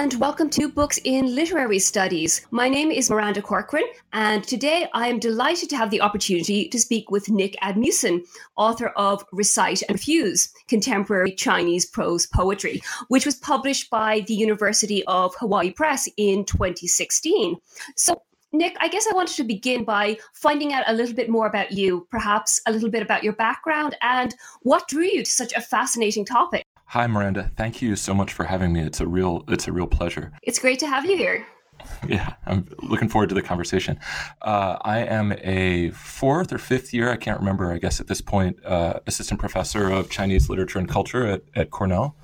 And welcome to Books in Literary Studies. My name is Miranda Corcoran, and today I am delighted to have the opportunity to speak with Nick Admussen, author of Recite and Refuse Contemporary Chinese Prose Poetry, which was published by the University of Hawaii Press in 2016. So, Nick, I guess I wanted to begin by finding out a little bit more about you, perhaps a little bit about your background and what drew you to such a fascinating topic. Hi, Miranda. Thank you so much for having me. It's a real it's a real pleasure. It's great to have you here. Yeah, I'm looking forward to the conversation. Uh, I am a fourth or fifth year, I can't remember, I guess at this point, uh, assistant professor of Chinese literature and culture at, at Cornell.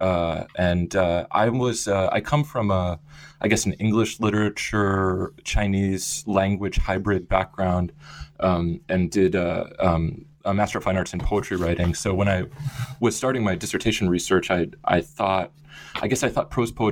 Uh, and uh, I was, uh, I come from a, I guess, an English literature, Chinese language hybrid background, um, and did uh, um, a Master of Fine Arts in poetry writing. So when I was starting my dissertation research, I I thought, I guess I thought prose poetry